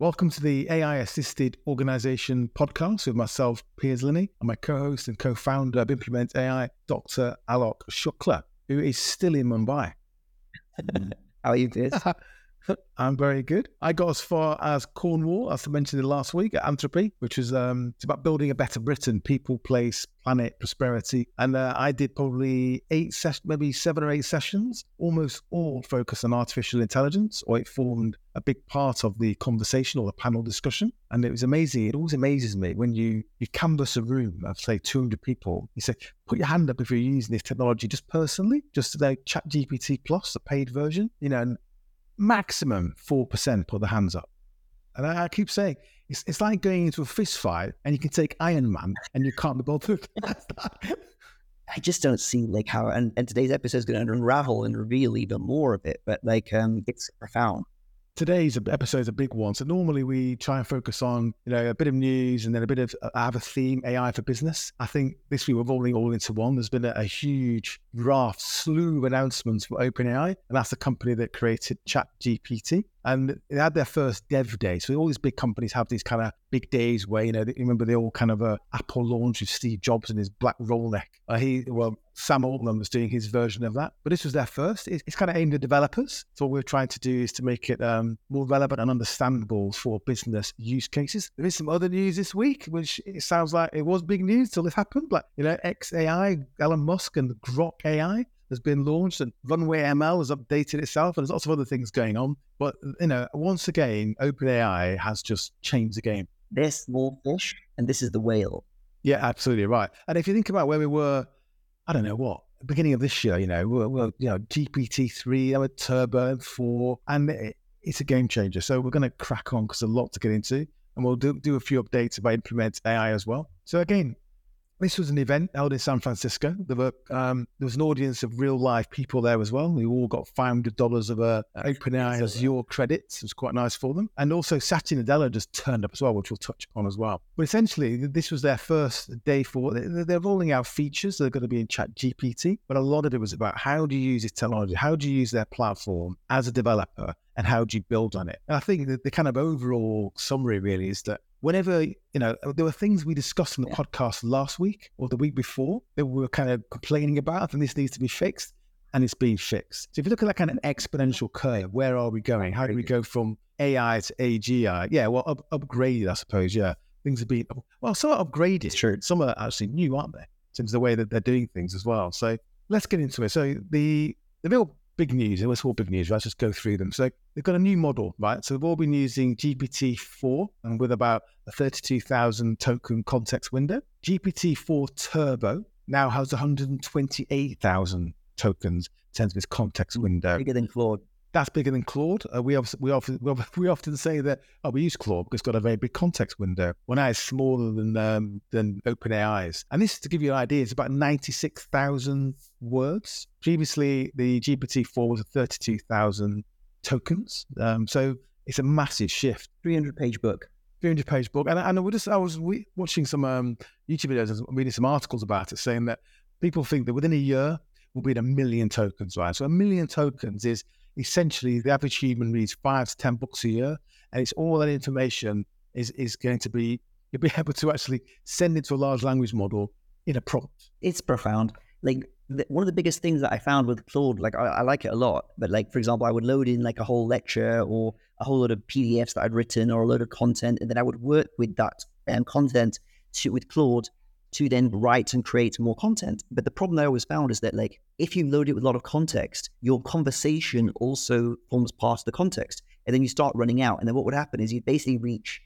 Welcome to the AI Assisted Organization podcast with myself, Piers Linney, and my co host and co founder of Implement AI, Dr. Aalok Shukla, who is still in Mumbai. How are you, Piers? I'm very good. I got as far as Cornwall, as I mentioned last week, at Anthropy, which is um, it's about building a better Britain, people, place, planet, prosperity. And uh, I did probably eight sessions, maybe seven or eight sessions, almost all focused on artificial intelligence, or it formed a big part of the conversation or the panel discussion. And it was amazing. It always amazes me when you you canvass a room of say 200 people. You say, put your hand up if you're using this technology just personally, just like Chat GPT Plus, the paid version, you know, and maximum 4% put their hands up. And I, I keep saying, it's, it's like going into a fist fight and you can take Iron Man and you can't be bothered. I just don't see like how, and, and today's episode is going to unravel and reveal even more of it, but like um, it's profound today's episode is a big one. So normally we try and focus on, you know, a bit of news and then a bit of, uh, I have a theme, AI for business. I think this week we're rolling all into one. There's been a, a huge raft, slew of announcements for OpenAI, and that's the company that created ChatGPT. And they had their first dev day. So all these big companies have these kind of big days where, you know, they, remember they all kind of uh, Apple launch with Steve Jobs and his black roll neck. Uh, he, well, Sam Altman was doing his version of that, but this was their first. It's, it's kind of aimed at developers. So what we're trying to do is to make it um, more relevant and understandable for business use cases. There is some other news this week, which it sounds like it was big news till it happened. Like, you know, XAI, Elon Musk and Grok AI has been launched and Runway ML has updated itself and there's lots of other things going on. But, you know, once again, OpenAI has just changed the game. There's small fish and this is the whale. Yeah, absolutely right. And if you think about where we were, I don't know what, beginning of this year, you know, we're, we're you know, GPT-3, our Turbo 4, and it, it's a game changer. So we're going to crack on because there's a lot to get into. And we'll do, do a few updates about implement AI as well. So again, this was an event held in San Francisco. There were um, there was an audience of real live people there as well. We all got five hundred dollars of uh, OpenAI Azure credits. It was quite nice for them, and also Satya Nadella just turned up as well, which we'll touch upon as well. But essentially, this was their first day for. They're rolling out features that are going to be in Chat GPT, but a lot of it was about how do you use this technology, how do you use their platform as a developer, and how do you build on it. And I think the, the kind of overall summary really is that whenever you know there were things we discussed in the yeah. podcast last week or the week before that we were kind of complaining about and this needs to be fixed and it's being fixed. So if you look at that kind of exponential curve where are we going? How do we go from ai to agi yeah well up, upgraded i suppose yeah. Things are being well some are upgraded. True. some are actually new aren't they in terms of the way that they're doing things as well? So let's get into it. So the the real big news. It was all big news. Let's just go through them. So they've got a new model, right? So they've all been using GPT-4 and with about a 32,000 token context window. GPT-4 Turbo now has 128,000 tokens in terms of its context hmm, window. Bigger than Claude that's bigger than Claude. Uh, we, often, we, often, we often say that oh, we use Claude because it's got a very big context window. Well, now it's smaller than um, than OpenAI's. And this, is to give you an idea, it's about 96,000 words. Previously, the GPT-4 was 32,000 tokens. Um, so it's a massive shift. 300 page book. 300 page book. And, and I, just, I was watching some um, YouTube videos and reading some articles about it saying that people think that within a year, we'll be at a million tokens, right? So a million tokens is essentially the average human reads five to 10 books a year. And it's all that information is, is going to be, you'll be able to actually send it to a large language model in a prompt. It's profound. Like the, one of the biggest things that I found with Claude, like I, I, like it a lot, but like, for example, I would load in like a whole lecture or a whole lot of PDFs that I'd written or a load of content. And then I would work with that um, content to, with Claude to then write and create more content. But the problem I always found is that like if you load it with a lot of context, your conversation also forms part of the context. And then you start running out. And then what would happen is you basically reach,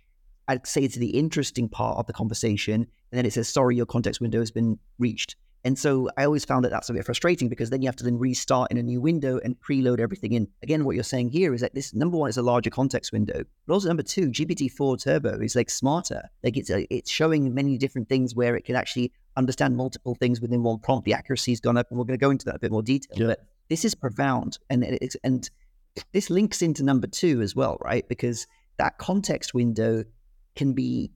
I'd say to the interesting part of the conversation, and then it says, sorry, your context window has been reached. And so I always found that that's a bit frustrating because then you have to then restart in a new window and preload everything in. Again, what you're saying here is that this number one is a larger context window, but also number two, GPT-4 Turbo is like smarter. Like it's a, it's showing many different things where it can actually understand multiple things within one prompt. The accuracy's gone up, and we're going to go into that a bit more detail. Yeah. But this is profound, and it's and this links into number two as well, right? Because that context window can be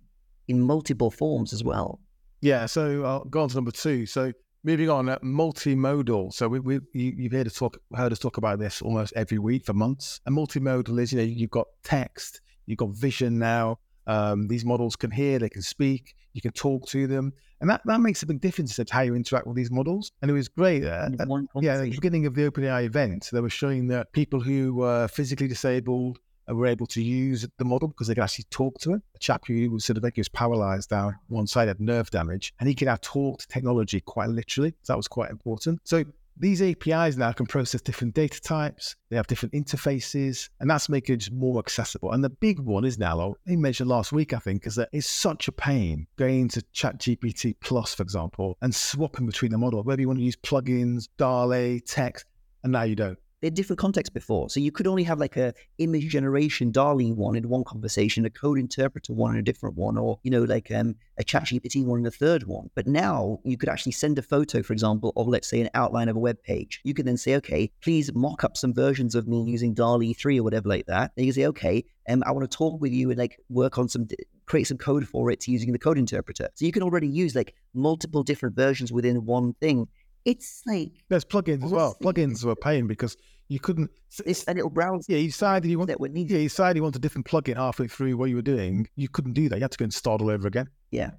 in multiple forms as well. Yeah, so I'll go on to number two. So moving on, uh, multimodal. So we, we you, have heard us talk heard us talk about this almost every week for months. And multimodal is you know you've got text, You've got vision now. Um, these models can hear, they can speak, you can talk to them. And that, that makes a big difference in how you interact with these models. And it was great. Uh, one yeah, at the beginning of the OpenAI event, they were showing that people who were physically disabled were able to use the model because they could actually talk to it. A chap who was sort of like he was paralyzed down one side, had nerve damage, and he could now talk to technology quite literally. So that was quite important. So these APIs now can process different data types. They have different interfaces, and that's making it more accessible. And the big one is now, I mentioned last week, I think, is that it's such a pain going into ChatGPT Plus, for example, and swapping between the model, whether you want to use plugins, DALL-E, text, and now you don't. They had different contexts before. So you could only have like a image generation DALL-E one in one conversation, a code interpreter one in a different one, or you know, like um, a chat GPT one in a third one. But now you could actually send a photo, for example, of let's say an outline of a web page. You could then say, okay, please mock up some versions of me using DALL-E 3 or whatever like that. And you can say, okay, um, I want to talk with you and like work on some create some code for it using the code interpreter. So you can already use like multiple different versions within one thing. It's like There's plugins as well. Plugins were a pain because you couldn't. it's a little browser Yeah, you decided you want. that would need Yeah, you decided you want a different plugin halfway through what you were doing. You couldn't do that. You had to go and start all over again. Yeah.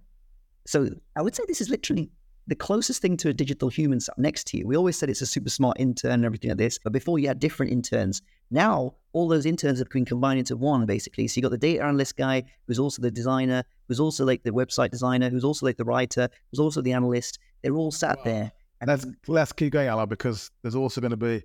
So I would say this is literally the closest thing to a digital human sat next to you. We always said it's a super smart intern and everything like this, but before you had different interns. Now all those interns have been combined into one basically. So you got the data analyst guy who's also the designer, who's also like the website designer, who's also like the writer, who's also the analyst. They're all sat Wow. there. And Let's let's keep going, Alan, because there's also going to be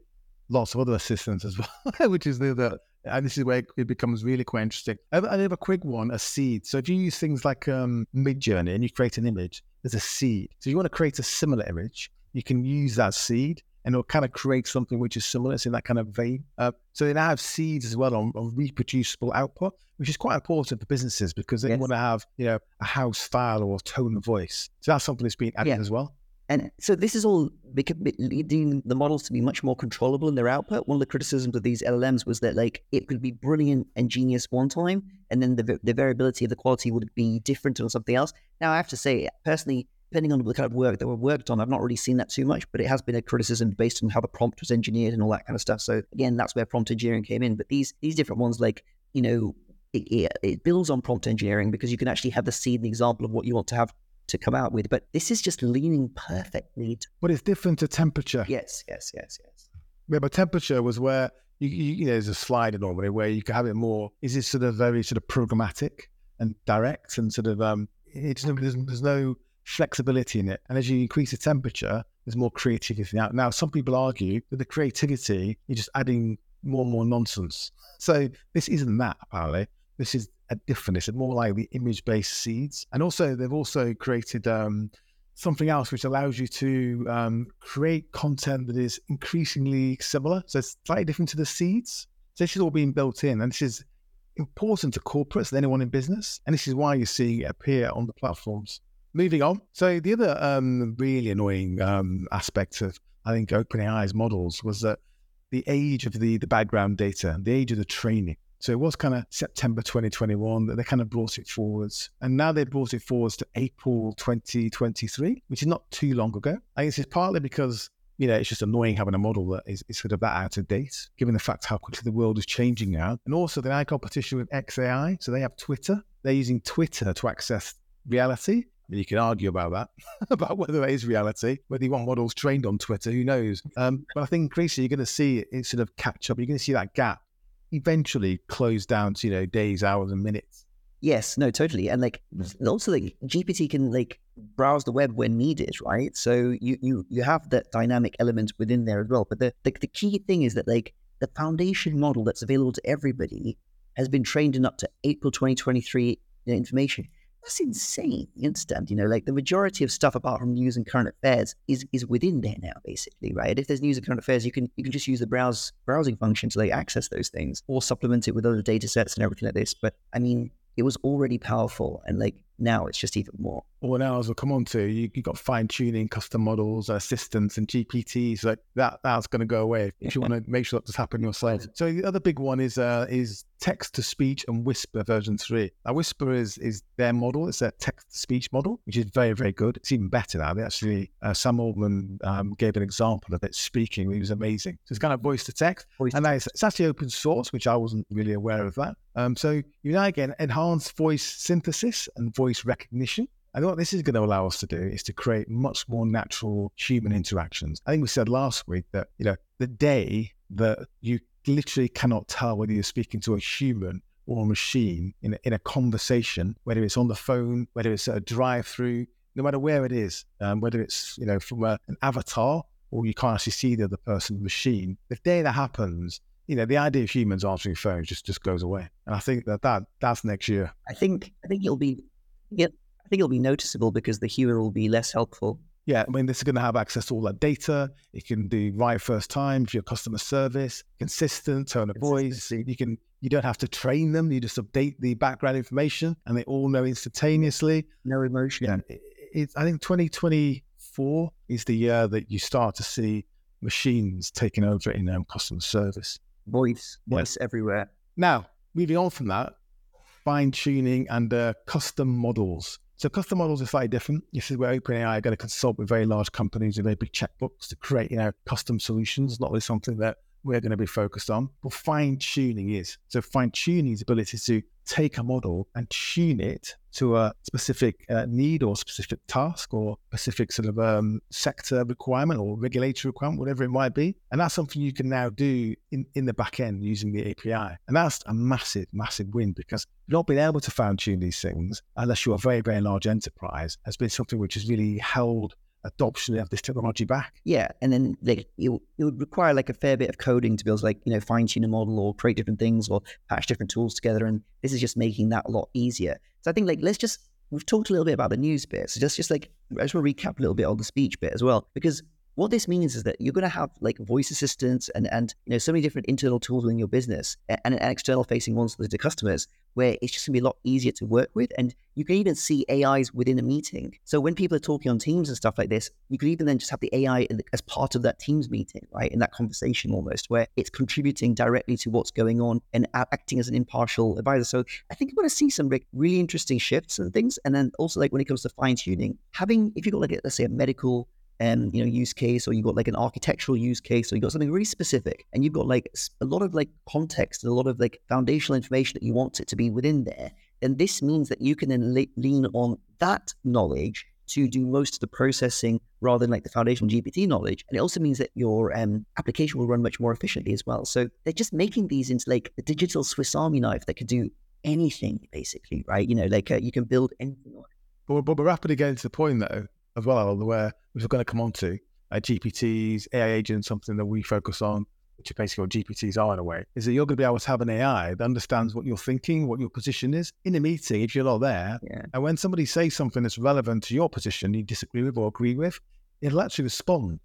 lots of other assistants as well, which is the, the and this is where it becomes really quite interesting. I have, I have a quick one, a seed. So if you use things like um, Midjourney and you create an image, there's a seed. So you want to create a similar image, you can use that seed and it'll kind of create something which is similar. It's in that kind of vein. Uh, so they now have seeds as well on, on reproducible output, which is quite important for businesses because they Yes. want to have, you know, a house style or tone of voice. So that's something that's being added Yeah. as well. And so this is all leading the models to be much more controllable in their output. One of the criticisms of these LLMs was that like it could be brilliant and genius one time, and then the, the variability of the quality would be different on something else. Now I have to say, personally, depending on the kind of work that were worked on, I've not really seen that too much, but it has been a criticism based on how the prompt was engineered and all that kind of stuff. So again, that's where prompt engineering came in. But these these different ones, like you know, it, it, it builds on prompt engineering because you can actually have the seed and example of what you want to have to come out with. But this is just leaning perfectly. To, But it's different to temperature. yes, yes, yes, yes. Yeah, but temperature was where you, you, you know there's a slider normally where you can have it more. Is it sort of very sort of programmatic and direct and sort of um? It's there's, there's no flexibility in it, and as you increase the temperature, there's more creativity. Now, now some people argue that the creativity you're just adding more and more nonsense. So this isn't that apparently. This is a. It's more like the image-based seeds, and also they've also created um something else which allows you to um, create content that is increasingly similar. So it's slightly different to the seeds. So this is all being built in, and this is important to corporates and anyone in business. And this is why you're seeing it appear on the platforms. Moving on. So the other um, really annoying um, aspect of I think OpenAI's models was that the age of the the background data, the age of the training. So it was kind of September 2021 that they kind of brought it forwards. And now they brought it forwards to April 2023, which is not too long ago. I guess it's partly because, you know, it's just annoying having a model that is, is sort of that out of date, given the fact how quickly the world is changing now. And also they're in competition with XAI. So they have Twitter. They're using Twitter to access reality. And you can argue about that, about whether that is reality, whether you want models trained on Twitter, who knows? Um, but I think increasingly you're going to see it sort of catch up. You're going to see that gap eventually close down to you know days, hours, and minutes. Yes, no, totally. And like also like GPT can like browse the web when needed, right? So you you you have that dynamic element within there as well. But the, the the key thing is that like the foundation model that's available to everybody has been trained in up to April 2023 information. That's insane. Understand? You know, like the majority of stuff apart from news and current affairs is is within there now, basically, right? If there's news and current affairs, you can you can just use the browse browsing function to like access those things or supplement it with other data sets and everything like this. But I mean, it was already powerful, and like now it's just even more. All ours will come on to, you, you got fine tuning, custom models, assistants, and GPTs. Like that, that's going to go away if you want to make sure that does happen yourself. So the other big one is uh, is text to speech and Whisper version three. Now Whisper is is their model. It's a text to speech model, which is very very good. It's even better now. They actually uh, Sam Altman um, gave an example of it speaking. It was amazing. So it's kind of voice to text, voice and it's, it's actually open source, which I wasn't really aware of that. Um, so you now get enhanced voice synthesis and voice recognition. And what this is going to allow us to do is to create much more natural human interactions. I think we said last week that, you know, the day that you literally cannot tell whether you're speaking to a human or a machine in a, in a conversation, whether it's on the phone, whether it's a drive through, no matter where it is, um, whether it's, you know, from a, an avatar or you can't actually see the other person, machine, the day that happens, you know, the idea of humans answering phones just, just goes away. And I think that, that that's next year. I think, I think it'll be, yeah, I think it'll be noticeable because the human will be less helpful. Yeah, I mean, this is going to have access to all that data. It can do right first time for your customer service, consistent tone of voice. You can you don't have to train them. You just update the background information, and they all know instantaneously. No emotion. Yeah, it, it, I think 2024 is the year that you start to see machines taking over in um, customer service. Voice, voice yeah. everywhere. Now, moving on from that, fine tuning and uh, custom models. So custom models are slightly different. This is where OpenAI are going to consult with very large companies with very big checkbooks to create, you know, custom solutions. Not really something that we're going to be focused on. But fine tuning is. So fine tuning is ability to take a model and tune it to a specific uh, need or specific task or specific sort of um, sector requirement or regulatory requirement, whatever it might be. And that's something you can now do in, in the back end using the API. And that's a massive, massive win because not being able to fine tune these things unless you're a very, very large enterprise has been something which has really held adoption of this technology back. Yeah, and then like it, it would require like a fair bit of coding to be able to like you know fine tune a model or create different things or patch different tools together, and this is just making that a lot easier. So I think like let's just we've talked a little bit about the news bit, so just just like I just want to recap a little bit on the speech bit as well because what this means is that you're going to have like voice assistants and and you know so many different internal tools in your business and, and external facing ones to customers where it's just going to be a lot easier to work with and you can even see AIs within a meeting. So when people are talking on Teams and stuff like this, you could even then just have the AI as part of that Teams meeting, right? In that conversation almost where it's contributing directly to what's going on and acting as an impartial advisor. So I think you're going to see some really interesting shifts and things. And then also like when it comes to fine tuning, having if you've got like a, let's say a medical um, you know, use case, or you've got like an architectural use case, or you've got something really specific, and you've got like a lot of like context and a lot of like foundational information that you want it to be within there, then this means that you can then le- lean on that knowledge to do most of the processing rather than like the foundational GPT knowledge. And it also means that your um, application will run much more efficiently as well. So they're just making these into like a digital Swiss Army knife that can do anything basically, right? You know, like uh, you can build anything on it. But, but we're rapidly getting to the point though as well, where which we're going to come on to, uh, GPTs, AI agents, something that we focus on, which are basically what GPTs are in a way, is that you're going to be able to have an AI that understands what you're thinking, what your position is in a meeting if you're not there. Yeah. And when somebody says something that's relevant to your position, you disagree with or agree with, it'll actually respond.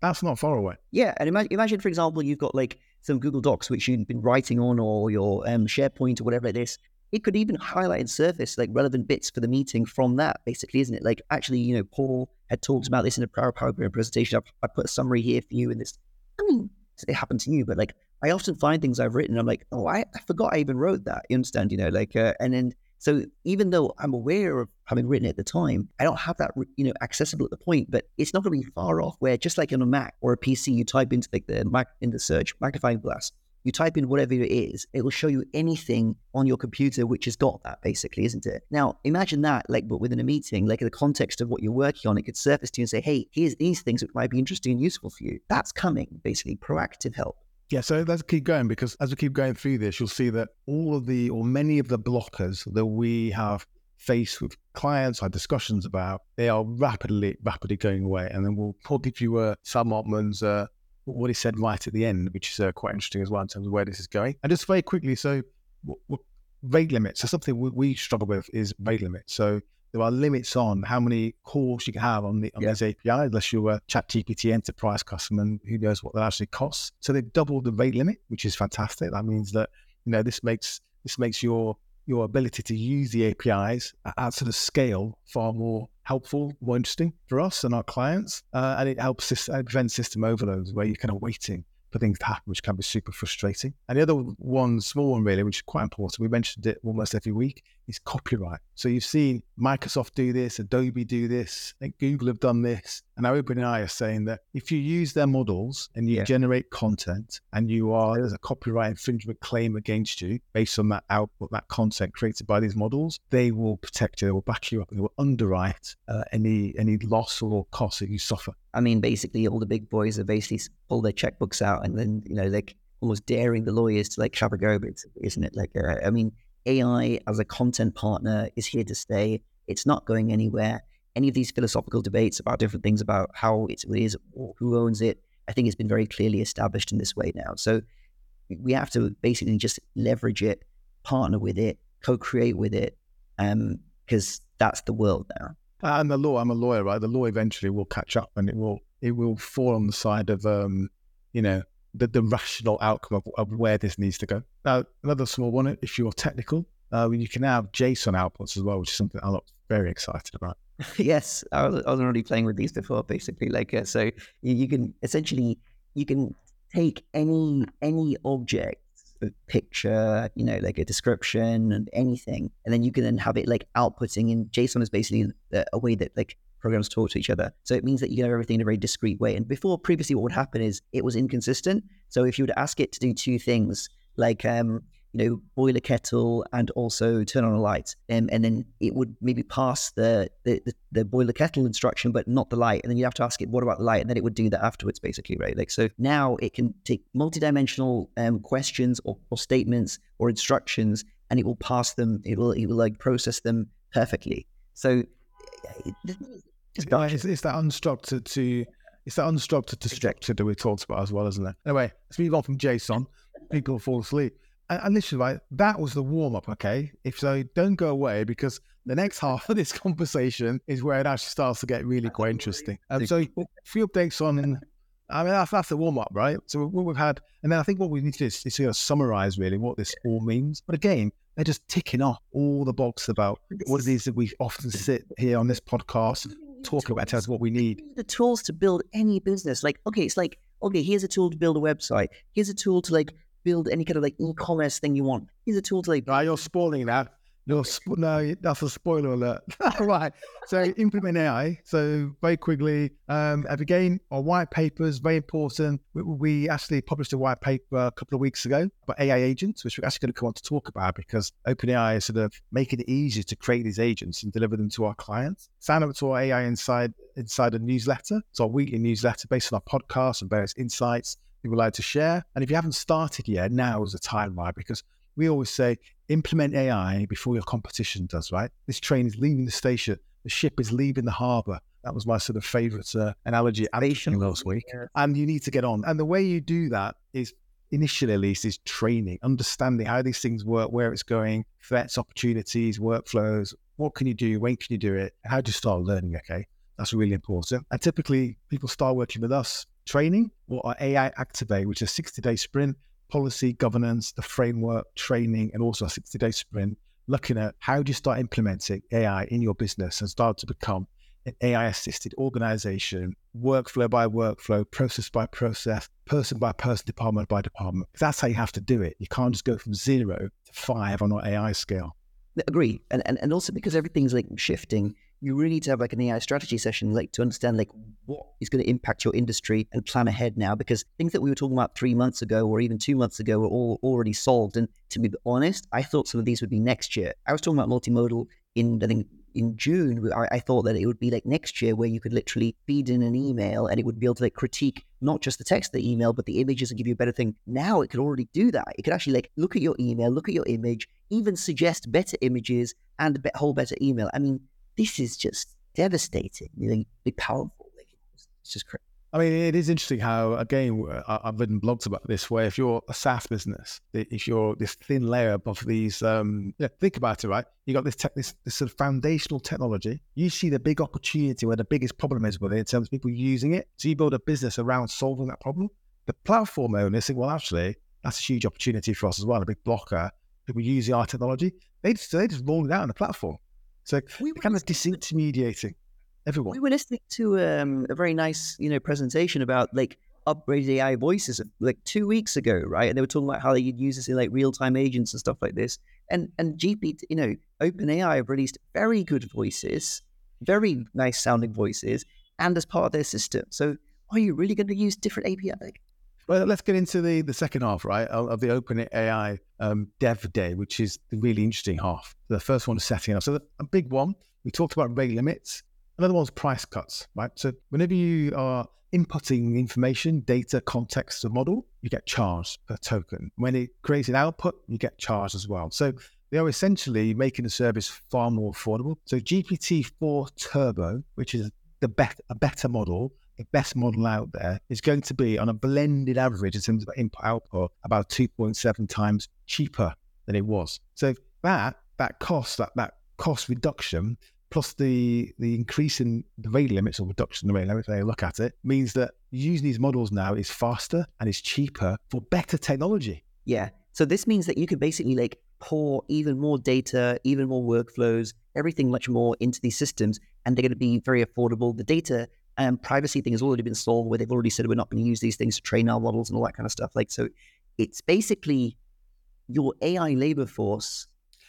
That's not far away. Yeah. And imagine, imagine for example, you've got like some Google Docs which you've been writing on or your um, SharePoint or whatever it is it could even highlight and surface like relevant bits for the meeting from that, basically, isn't it? Like, actually, you know, Paul had talked about this in a prior PowerPoint presentation. I, put a summary here for you in this. I mean, it happened to you, but like, I often find things I've written, I'm like, oh, I, I forgot I even wrote that. You understand, you know, like, uh, and then so even though I'm aware of having written it at the time, I don't have that, you know, accessible at the point. But it's not going to be far off. Where just like on a Mac or a PC, you type into like the Mac in the search magnifying glass, you type in whatever it is, it will show you anything on your computer which has got that, basically, isn't it? Now, imagine that, like, but within a meeting, like in the context of what you're working on, it could surface to you and say, hey, here's these things which might be interesting and useful for you. That's coming, basically, proactive help. Yeah, so let's keep going because as we keep going through this, you'll see that all of the, or many of the blockers that we have faced with clients, had discussions about, they are rapidly, rapidly going away. And then we'll, we'll give you uh, Sam Altman's uh, what he said right at the end, which is uh, quite interesting as well in terms of where this is going. And just very quickly, so w- w- rate limits. So something we, we, struggle with is rate limits. So there are limits on how many calls you can have on, the, on yeah. these APIs, unless you're a ChatGPT enterprise customer, and who knows what that actually costs. So they've doubled the rate limit, which is fantastic. That means that you know this makes this makes your your ability to use the APIs at sort of scale far more helpful, more interesting for us and our clients. Uh, and it helps it prevent system overloads where you're kind of waiting for things to happen, which can be super frustrating. And the other one, small one really, which is quite important, we mentioned it almost every week, is copyright. So you've seen Microsoft do this, Adobe do this, I think Google have done this, and now OpenAI are saying that if you use their models and you yeah. generate content and you are there's a copyright infringement claim against you based on that output, that content created by these models, they will protect you, they will back you up, and they will underwrite uh, any any loss or cost that you suffer. I mean, basically, all the big boys are basically pull their checkbooks out and then you know like almost daring the lawyers to like have a go, isn't it? Like, uh, I mean, AI as a content partner is here to stay. It's not going anywhere. Any of these philosophical debates about different things about how it is or who owns it, I think it's been very clearly established in this way now. So we have to basically just leverage it, partner with it, co-create with it, because um, that's the world now. And the law, I'm a lawyer, right? The law eventually will catch up, and it will it will fall on the side of um, you know the, the rational outcome of, of where this needs to go. Now, another small one, if you're technical, uh, you can have JSON outputs as well, which is something I'm very excited about. yes, I was, I was, already playing with these before, basically. Like, uh, so you, you, can essentially you can take any any object, a picture, you know, like a description and anything, and then you can then have it like outputting in JSON is basically a, way that like programs talk to each other. So it means that you get everything in a very discrete way. And before, previously, what would happen is it was inconsistent. So if you would ask it to do two things, like um, you know, boil a kettle and also turn on a light, um, and then it would maybe pass the, the the, the boil the kettle instruction, but not the light. And then you have to ask it, what about the light? And then it would do that afterwards, basically, right? Like so now it can take multidimensional um, questions or, or statements or instructions, and it will pass them. It will it will like process them perfectly. So it's, it's, that unstructured to it's that unstructured to structured that we talked about as well, isn't it? Anyway, let's move on from JSON. People fall asleep. And, and literally, right, that was the warm up, okay? If so, don't go away because the next half of this conversation is where it actually starts to get really quite interesting. Um, so, a few updates on I mean, that's, that's the warm up, right? So what we've had, and then I think what we need to do is, is sort of summarize really what this all means. But again, they're just ticking off all the boxes about what it is that we often sit here on this podcast talking about. Tells what we need. The tools to build any business. Like, okay, it's like, okay, here's a tool to build a website. Here's a tool to like build any kind of like e-commerce thing you want. Here's a tool to like. Ah, you're spoiling that. No, no, that's a spoiler alert. right. So implement AI. So very quickly, um, again, our white papers, very important. We, we, actually published a white paper a couple of weeks ago about AI agents, which we're actually going to come on to talk about because OpenAI is sort of making it easier to create these agents and deliver them to our clients. Sign up to our AI Inside Inside a newsletter. It's our weekly newsletter based on our podcast and various insights we would like to share. And if you haven't started yet, now is the time, right? Because we always say implement AI before your competition does, right? This train is leaving the station, the ship is leaving the harbor. That was my sort of favorite uh, analogy last week. And you need to get on. And the way you do that is initially at least is training, understanding how these things work, where it's going, threats, opportunities, workflows. What can you do? When can you do it? How do you start learning? Okay. That's really important. And typically people start working with us training or AI Activate, which is a 60 day sprint policy, governance, the framework, training, and also a 60 day sprint, looking at how do you start implementing AI in your business and start to become an AI assisted organization, workflow by workflow, process by process, person by person, department by department. That's how you have to do it. You can't just go from zero to five on our AI scale. Agree. And, and, and also because everything's like shifting, you really need to have like an AI strategy session, like to understand like what is going to impact your industry and plan ahead now. Because things that we were talking about three months ago or even two months ago were all already solved. And to be honest, I thought some of these would be next year. I was talking about multimodal in I think in June. I, I thought that it would be like next year where you could literally feed in an email and it would be able to like critique not just the text of the email, but the images and give you a better thing. Now it could already do that. It could actually like look at your email, look at your image, even suggest better images and a whole better email. I mean, this is just devastating, really, powerful. Like, it's just crazy. I mean, it is interesting how, again, I've written blogs about this, where if you're a SaaS business, if you're this thin layer above these, um, think about it, right? You got this, this, this sort of foundational technology. You see the big opportunity where the biggest problem is with it in terms of people using it. So you build a business around solving that problem. The platform owners think, well, actually, that's a huge opportunity for us as well, a big blocker. were using our technology, they just, they just rolled it out on the platform. So We they're kind of disintermediating everyone. We were listening to um, a very nice, you know, presentation about like upgraded AI voices like two weeks ago, right? And they were talking about how you'd use this in like real time agents and stuff like this. And and GPT, you know, OpenAI have released very good voices, very nice sounding voices, and as part of their system. So are you really going to use different API? Well, let's get into the, the second half, right, of, the OpenAI um, Dev Day, which is the really interesting half. The first one is setting up. So the, a big one, we talked about rate limits. Another one one's price cuts, right? So whenever you are inputting information, data, context, to model, you get charged per token. When it creates an output, you get charged as well. So they are essentially making the service far more affordable. So GPT-4 Turbo, which is the bet- a better model, the best model out there, is going to be on a blended average in terms of input output about 2.7 times cheaper than it was. So that that cost, that that cost reduction, plus the the increase in the rate limits or reduction in the rate limits, they look at it, means that using these models now is faster and is cheaper for better technology. yeah. So this means that you could basically like pour even more data, even more workflows, everything much more into these systems, and they're going to be very affordable. The data and privacy thing has already been solved, where they've already said we're not going to use these things to train our models and all that kind of stuff. Like, so it's basically your AI labor force.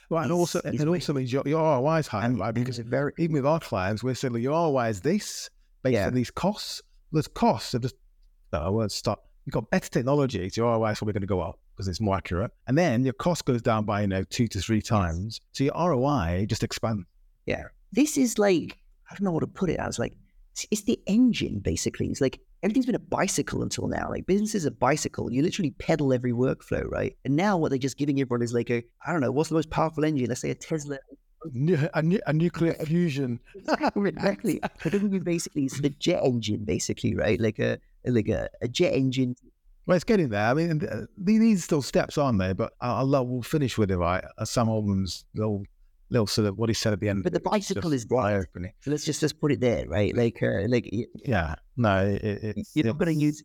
Right, and Is- also is it also means your, your ROI is higher, And, right? Because very even with our clients, we're saying, well, your ROI is this based Yeah. on these costs. There's costs. of just, no, I won't stop. You've got better technology, so your ROI is probably going to go up because it's more accurate. And then your cost goes down by, you know, two to three times. So your ROI just expands. Yeah. This is like, I don't know what to put it as. Like, it's, the engine, basically. It's like everything's been a bicycle until now. Like, business is a bicycle. You literally pedal every workflow, right? And now what they're just giving everyone is like a, I don't know, what's the most powerful engine? Let's say a Tesla. A, nu- a nuclear fusion. exactly. Basically, it's the jet engine, basically, right? Like a, like a, a jet engine. Well, it's getting there. I mean, th- these still steps, aren't they? But I, I love, we'll finish with it, right? Uh, Sam Altman's little, sort of what he said at the end. But the of it was bicycle is there. eye-opening. So let's just, let's put it there, right? Like, uh, like Yeah, no, it, it's, you're not going to use,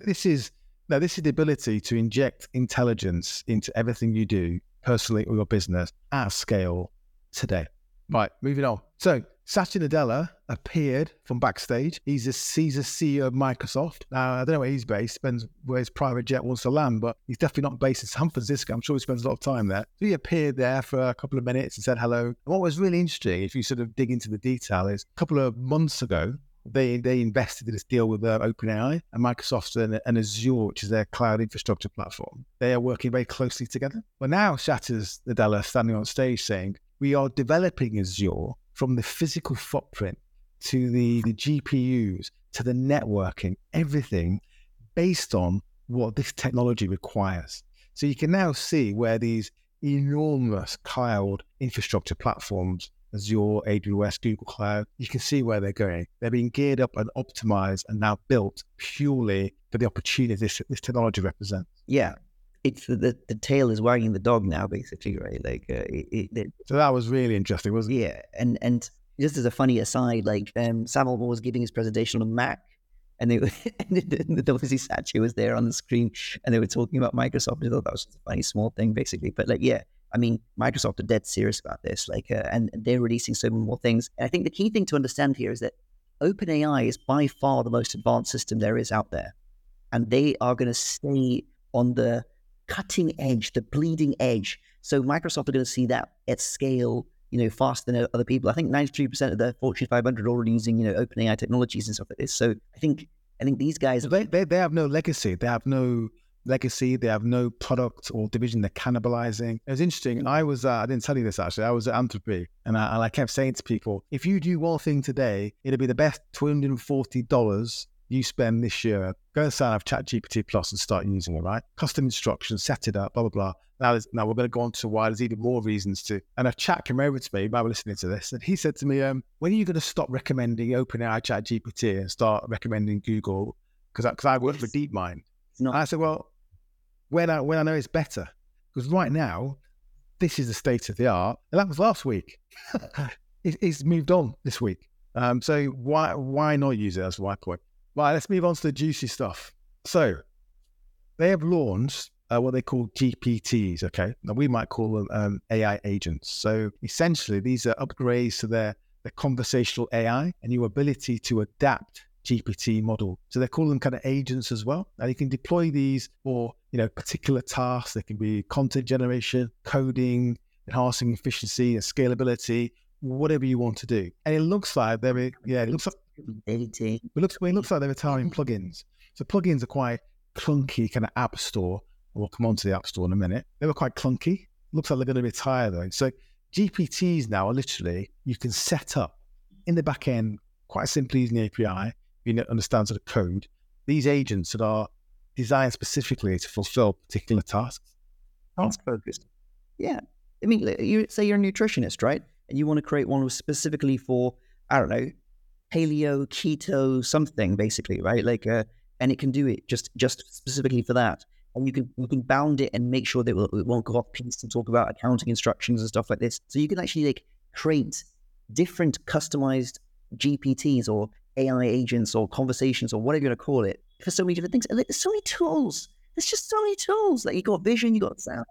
this is now this is the ability to inject intelligence into everything you do, personally or your business, at scale today. Right, moving on. So Satya Nadella appeared from backstage. He's a he's a CEO of Microsoft. Now I don't know where he's based, depends where his private jet wants to land, but he's definitely not based in San Francisco. I'm sure he spends a lot of time there. So he appeared there for a couple of minutes and said hello. And what was really interesting, if you sort of dig into the detail, is a couple of months ago, they they invested in this deal with uh, OpenAI and Microsoft and, and Azure, which is their cloud infrastructure platform. They are working very closely together. But now Satya's Nadella standing on stage saying, we are developing Azure from the physical footprint to the, the GPUs to the networking, everything based on what this technology requires. So you can now see where these enormous cloud infrastructure platforms Azure, AWS, Google Cloud, you can see where they're going. They're being geared up and optimized and now built purely for the opportunity this, this technology represents. yeah. It's the, the, the tail is wagging the dog now, basically, right? Like, uh, it, it, So that was really interesting, wasn't it? Yeah, and and just as a funny aside, like um, Sam Altman was giving his presentation on Mac, and they and obviously Satya was there on the screen, and they were talking about Microsoft. I thought that was just a funny small thing, basically. But like, yeah, I mean, Microsoft are dead serious about this, like, uh, and they're releasing so many more things. And I think the key thing to understand here is that OpenAI is by far the most advanced system there is out there, and they are going to stay on the cutting edge, the bleeding edge. So Microsoft are going to see that at scale, you know, faster than other people. I think 93% of the Fortune 500 are already using, you know, OpenAI technologies and stuff like this. So I think, I think these guys... They, they, they have no legacy. They have no legacy. They have no product or division. They're cannibalizing. It was interesting. And I was, uh, I didn't tell you this actually. I was at Anthropy and I, and I kept saying to people, if you do one thing today, it'll be the best $240 you spend this year. Go and sign up ChatGPT Plus and start using it, right? Custom instructions, set it up, blah, blah, blah. Now, now we're going to go on to why there's even more reasons to. And a chat came over to me while we're listening to this, and he said to me, um, "When are you going to stop recommending OpenAI ChatGPT and start recommending Google?" Because I, 'cause I work for DeepMind. And I said, "Well, when I when I know it's better, because right now, this is the state of the art, and that was last week. it, it's moved on this week. Um, so why why not use it? That's my point. Right, let's move on to the juicy stuff. So they have launched uh, what they call GPTs. Okay, now we might call them um, AI agents. So essentially, these are upgrades to their their conversational AI and your ability to adapt GPT model. So they call them kind of agents as well. Now you can deploy these for you know particular tasks. They can be content generation, coding, enhancing efficiency and scalability, whatever you want to do. And it looks like they're yeah, it looks like it looks it looks like they're retiring plugins. So plugins are quite clunky kind of app store. We'll come on to the app store in a minute. They were quite clunky. Looks like they're going to retire though. So GPTs now are literally you can set up in the back end quite simply using the API. You understand sort of code. These agents that are designed specifically to fulfill particular tasks. Task focused. Yeah. I mean, you say you're a nutritionist, right? And you want to create one specifically for, I don't know, paleo, keto, something, basically, right? Like, uh, and it can do it just just specifically for that. And you can you can bound it and make sure that it won't go off piece and talk about accounting instructions and stuff like this. So you can actually like create different customized GPTs or AI agents or conversations or whatever you want to call it for so many different things. There's so many tools. There's just so many tools. Like you got vision, you got sound,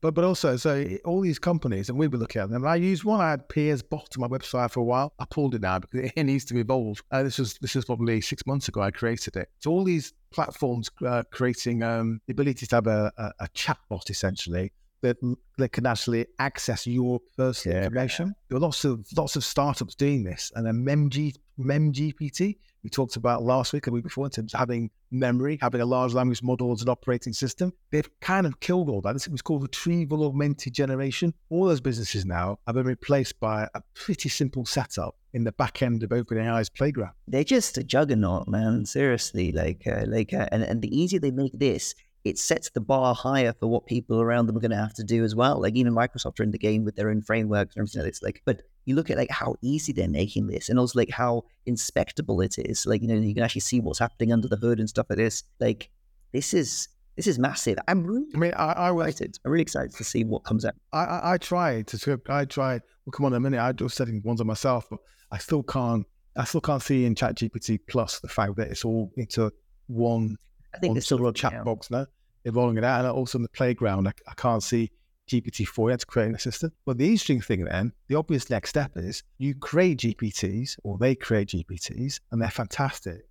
but but also, so all these companies, and we were looking at them. I used one. I had Piers bot on my website for a while. I pulled it now because it needs to evolve. Uh, this was this was probably six months ago. I created it. So all these platforms uh, creating um, the ability to have a, a, a chat bot essentially that that can actually access your personal yeah, information. There are lots of lots of startups doing this, and then MemG MemGPT we talked about last week and week before in terms of having memory, having a large language model as an operating system. They've kind of killed all that. This was called retrieval augmented generation. All those businesses now have been replaced by a pretty simple setup in the back end of OpenAI's playground. They're just a juggernaut, man. Seriously, like, uh, like, uh, and and the easier they make this, it sets the bar higher for what people around them are going to have to do as well. Like even Microsoft are in the game with their own frameworks and everything. It's like, but you look at like how easy they're making this, and also like how inspectable it is. Like you know, you can actually see what's happening under the hood and stuff like this. Like this is this is massive. I'm really, I mean, I, I was excited. I'm really excited to see what comes out. I, I, I tried to script. I tried. Well, come on a minute. I was setting ones on myself, but I still can't. I still can't see in ChatGPT Plus the fact that it's all into one I think they're still chat box now. They're rolling it out, and also in the playground, I, I can't see GPT-4 yet to create an assistant. But the interesting thing then, the obvious next step is you create GPTs, or they create GPTs, and they're fantastic.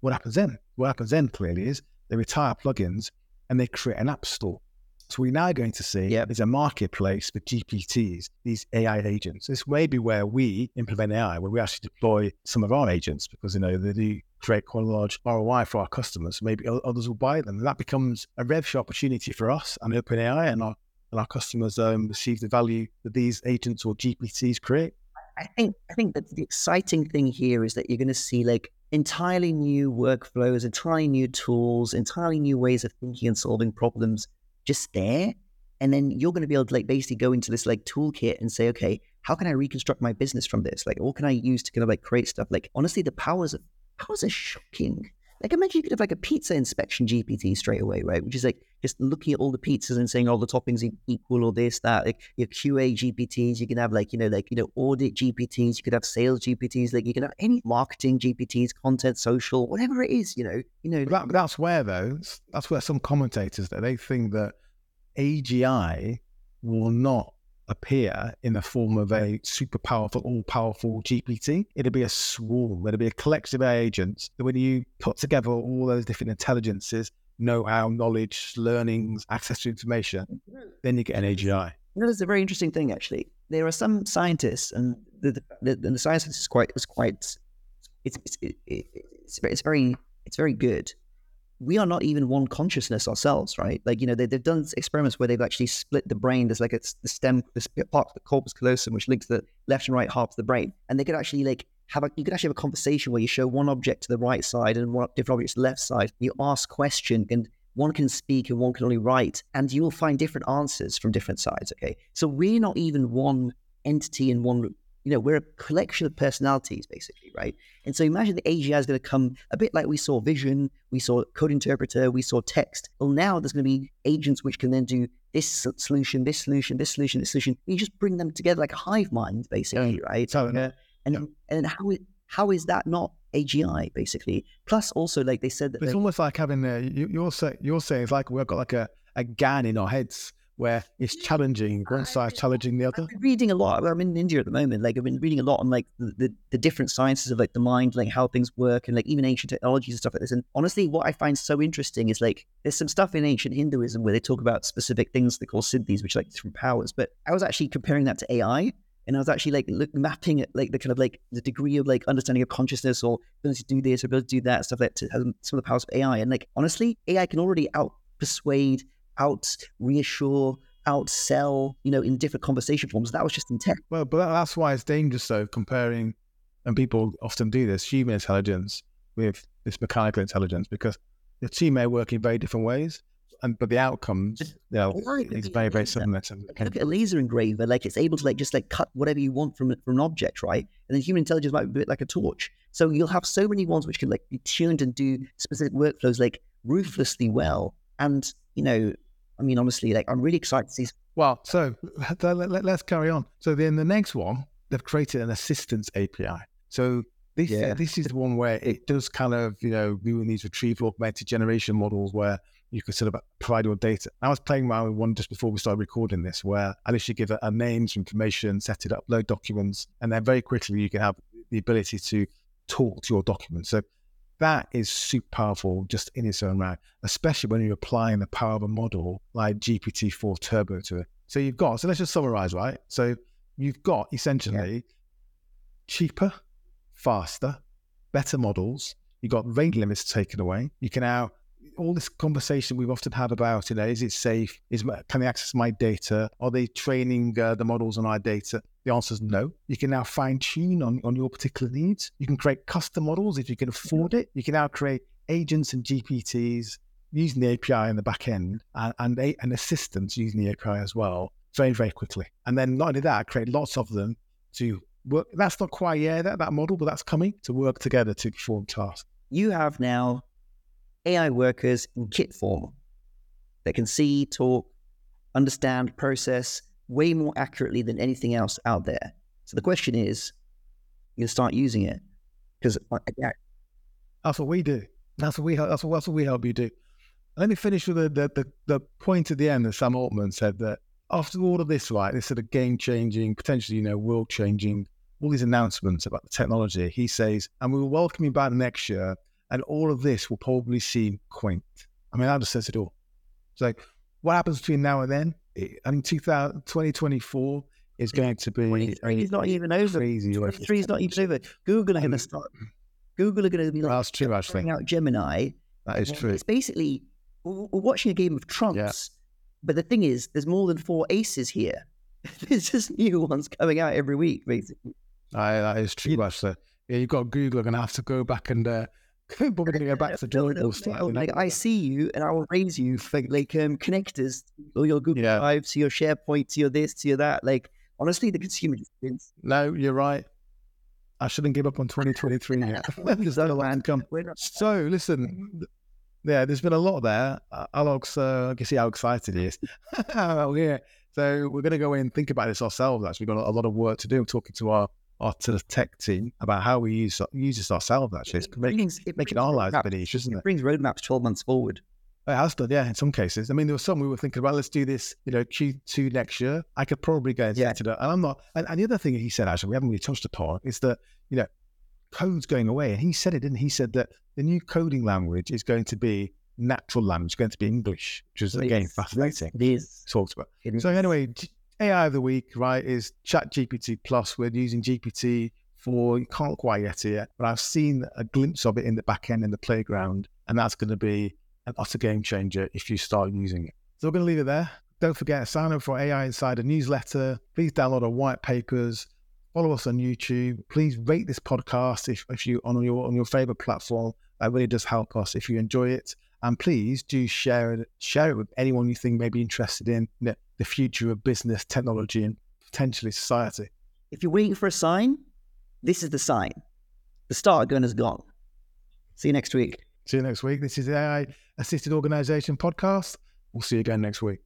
What happens then? What happens then clearly is they retire plugins and they create an app store. So we're now going to see yep. there's a marketplace for GPTs, these AI agents. This may be where we implement AI, where we actually deploy some of our agents because you know they do create quite a large ROI for our customers. Maybe others will buy them. And that becomes a rev share opportunity for us and OpenAI and our and our customers um, receive the value that these agents or GPTs create. I think I think that the exciting thing here is that you're going to see like entirely new workflows, entirely new tools, entirely new ways of thinking and solving problems just there. And then you're going to be able to like basically go into this like toolkit and say, okay, how can I reconstruct my business from this? Like, what can I use to kind of like create stuff? Like, honestly, the powers of powers are shocking. Like imagine you could have like a pizza inspection GPT straight away, right? Which is like just looking at all the pizzas and saying all the toppings equal or this, that. Like your QA GPTs, you can have like, you know, like, you know, audit GPTs, you could have sales GPTs, like you can have any marketing GPTs, content, social, whatever it is, you know, you know. That, that's where though, that's where some commentators that they think that AGI will not appear in the form of a super powerful, all powerful GPT. It'll be a swarm, it'll be a collection of agents that when you put together all those different intelligences, know how, knowledge, learnings, access to information, mm-hmm. then you get an AGI. Know, there's a very interesting thing actually. There are some scientists, and the, the, the science is quite, is quite, it's, it's, it, it's, it's very, it's very good we are not even one consciousness ourselves, right? Like, you know, they, have done experiments where they've actually split the brain. There's like it's the stem, this part of the corpus callosum, which links the left and right half of the brain. And they could actually like have a, you could actually have a conversation where you show one object to the right side and one different object to the left side. You ask question and one can speak and one can only write, and you will find different answers from different sides. Okay. So we're not even one entity in one you know, we're a collection of personalities, basically, right? And so imagine the AGI is going to come a bit like we saw vision, we saw code interpreter, we saw text. Well, now there's going to be agents which can then do this solution, this solution, this solution, this solution. You just bring them together like a hive mind, basically, yeah. right? So, uh, and yeah. and how how is that not AGI basically? Plus, also like they said that it's almost like having a, you, you're saying you're saying it's like we've got like a a GAN in our heads where it's challenging one side challenging the other. I've been reading a lot. I'm in India at the moment. Like I've been reading a lot on like the, the, the different sciences of like the mind, like how things work, and like even ancient technologies and stuff like this. And honestly, what I find so interesting is like there's some stuff in ancient Hinduism where they talk about specific things they call siddhis, which are like different powers. But I was actually comparing that to AI. And I was actually like look, mapping it, like the kind of like the degree of like understanding of consciousness or ability to do this or ability to do that, stuff like to some of the powers of AI. And like honestly, AI can already out persuade, out reassure, outsell, you know, in different conversation forms. That was just in tech. Well, but that's why it's dangerous, though, comparing, and people often do this, human intelligence with this mechanical intelligence, because the two may work in very different ways, and but the outcomes, you know, is very, very similar. To, Look at a laser engraver, like it's able to like just like cut whatever you want from from an object, right? And then human intelligence might be a bit like a torch. So you'll have so many ones which can like be tuned and do specific workflows like ruthlessly well. And you know, I mean, honestly, like I'm really excited to see. Well, so let, us carry on. So then the next one, they've created an Assistants API. So this Yeah. this is the one where it does kind of you know doing these retrieval augmented generation models where you could sort of provide your data. I was playing around with one just before we started recording this, where I literally give it a name, some information, set it up, load documents, and then very quickly you can have the ability to talk to your documents. So that is super powerful just in its own right, especially when you're applying the power of a model like GPT-4 Turbo to it. So you've got, so let's just summarize, right? So you've got essentially cheaper, faster, better models. You've got rate limits taken away. You can now, all this conversation we've often had about, you know, is it safe? Is Can they access my data? Are they training uh, the models on our data? The answer is no. You can now fine tune on, on your particular needs. You can create custom models if you can afford it. You can now create agents and GPTs using the API in the back end and, and, a, and assistants using the API as well very, very quickly. And then not only that, create lots of them to work. That's not quite yeah that, that model, but that's coming to work together to perform tasks. You have now AI workers in kit form that can see, talk, understand, process way more accurately than anything else out there. So the question is, you start using it because yeah, That's what we do. That's what we. That's what, that's what we help you do. Let me finish with the, the, the, the point at the end that Sam Altman said that after all of this, right, this sort of game changing, potentially, you know, world changing, all these announcements about the technology, he says, and we will welcome you back next year, and all of this will probably seem quaint. I mean, that just says it all. It's like, what happens between now and then? I mean, 2000, 2024 is going to be 23 is not even over. crazy. 23 is not even over. Google are going to start. Google are going to be like that's true, actually. out Gemini. That is true. It's basically we're watching a game of trumps. But the thing is, there's more than four aces here. There's just new ones coming out every week, basically. Aye, that is true, actually. Yeah, you've got Google are going to have to go back and uh, probably going to go back to No, Joe no, stuff. no, you know? Like I see you, and I will raise you for like um, connectors, or your Google Yeah. Drive, to your SharePoint, to your this, to your that. Like honestly, the consumer experience. No, you're right. I shouldn't give up on 2023 yet. There's a lot come. So, listen, yeah, there's been a lot there. Aalok, uh, I can see how excited he is. oh, yeah. So, we're going to go in and think about this ourselves. Actually, we've got a lot of work to do. talking to our, our to the tech team about how we use use this ourselves, actually. It's It making, brings- it making brings our lives a roadmaps- bit easier, isn't it? It brings roadmaps 12 months forward. It has done, yeah, in some cases. I mean, there were some we were thinking well, let's do this, you know, Q2 next year. I could probably go and Yeah. it. And I'm not, and, and the other thing he said, actually, we haven't really touched upon, is that, you know, code's going away. And he said it, didn't he? He said that the new coding language is going to be natural language, going to be English, which is, again, fascinating. It is. Talked about. It So anyway, AI of the week, right, is Chat GPT Plus. We're using GPT for you can't quite get it yet, but I've seen a glimpse of it in the back end in the playground, and that's going to be an utter game changer if you start using it. So we're going to leave it there. Don't forget, to sign up for AI Insider newsletter. Please download our white papers. Follow us on YouTube. Please rate this podcast if, if you on your on your favorite platform. That really does help us if you enjoy it. And please do share it share it with anyone you think may be interested in you know, the future of business, technology, and potentially society. If you're waiting for a sign, this is the sign. The starter gun is gone. See you next week. See you next week. This is the AI Assisted Organization podcast. We'll see you again next week.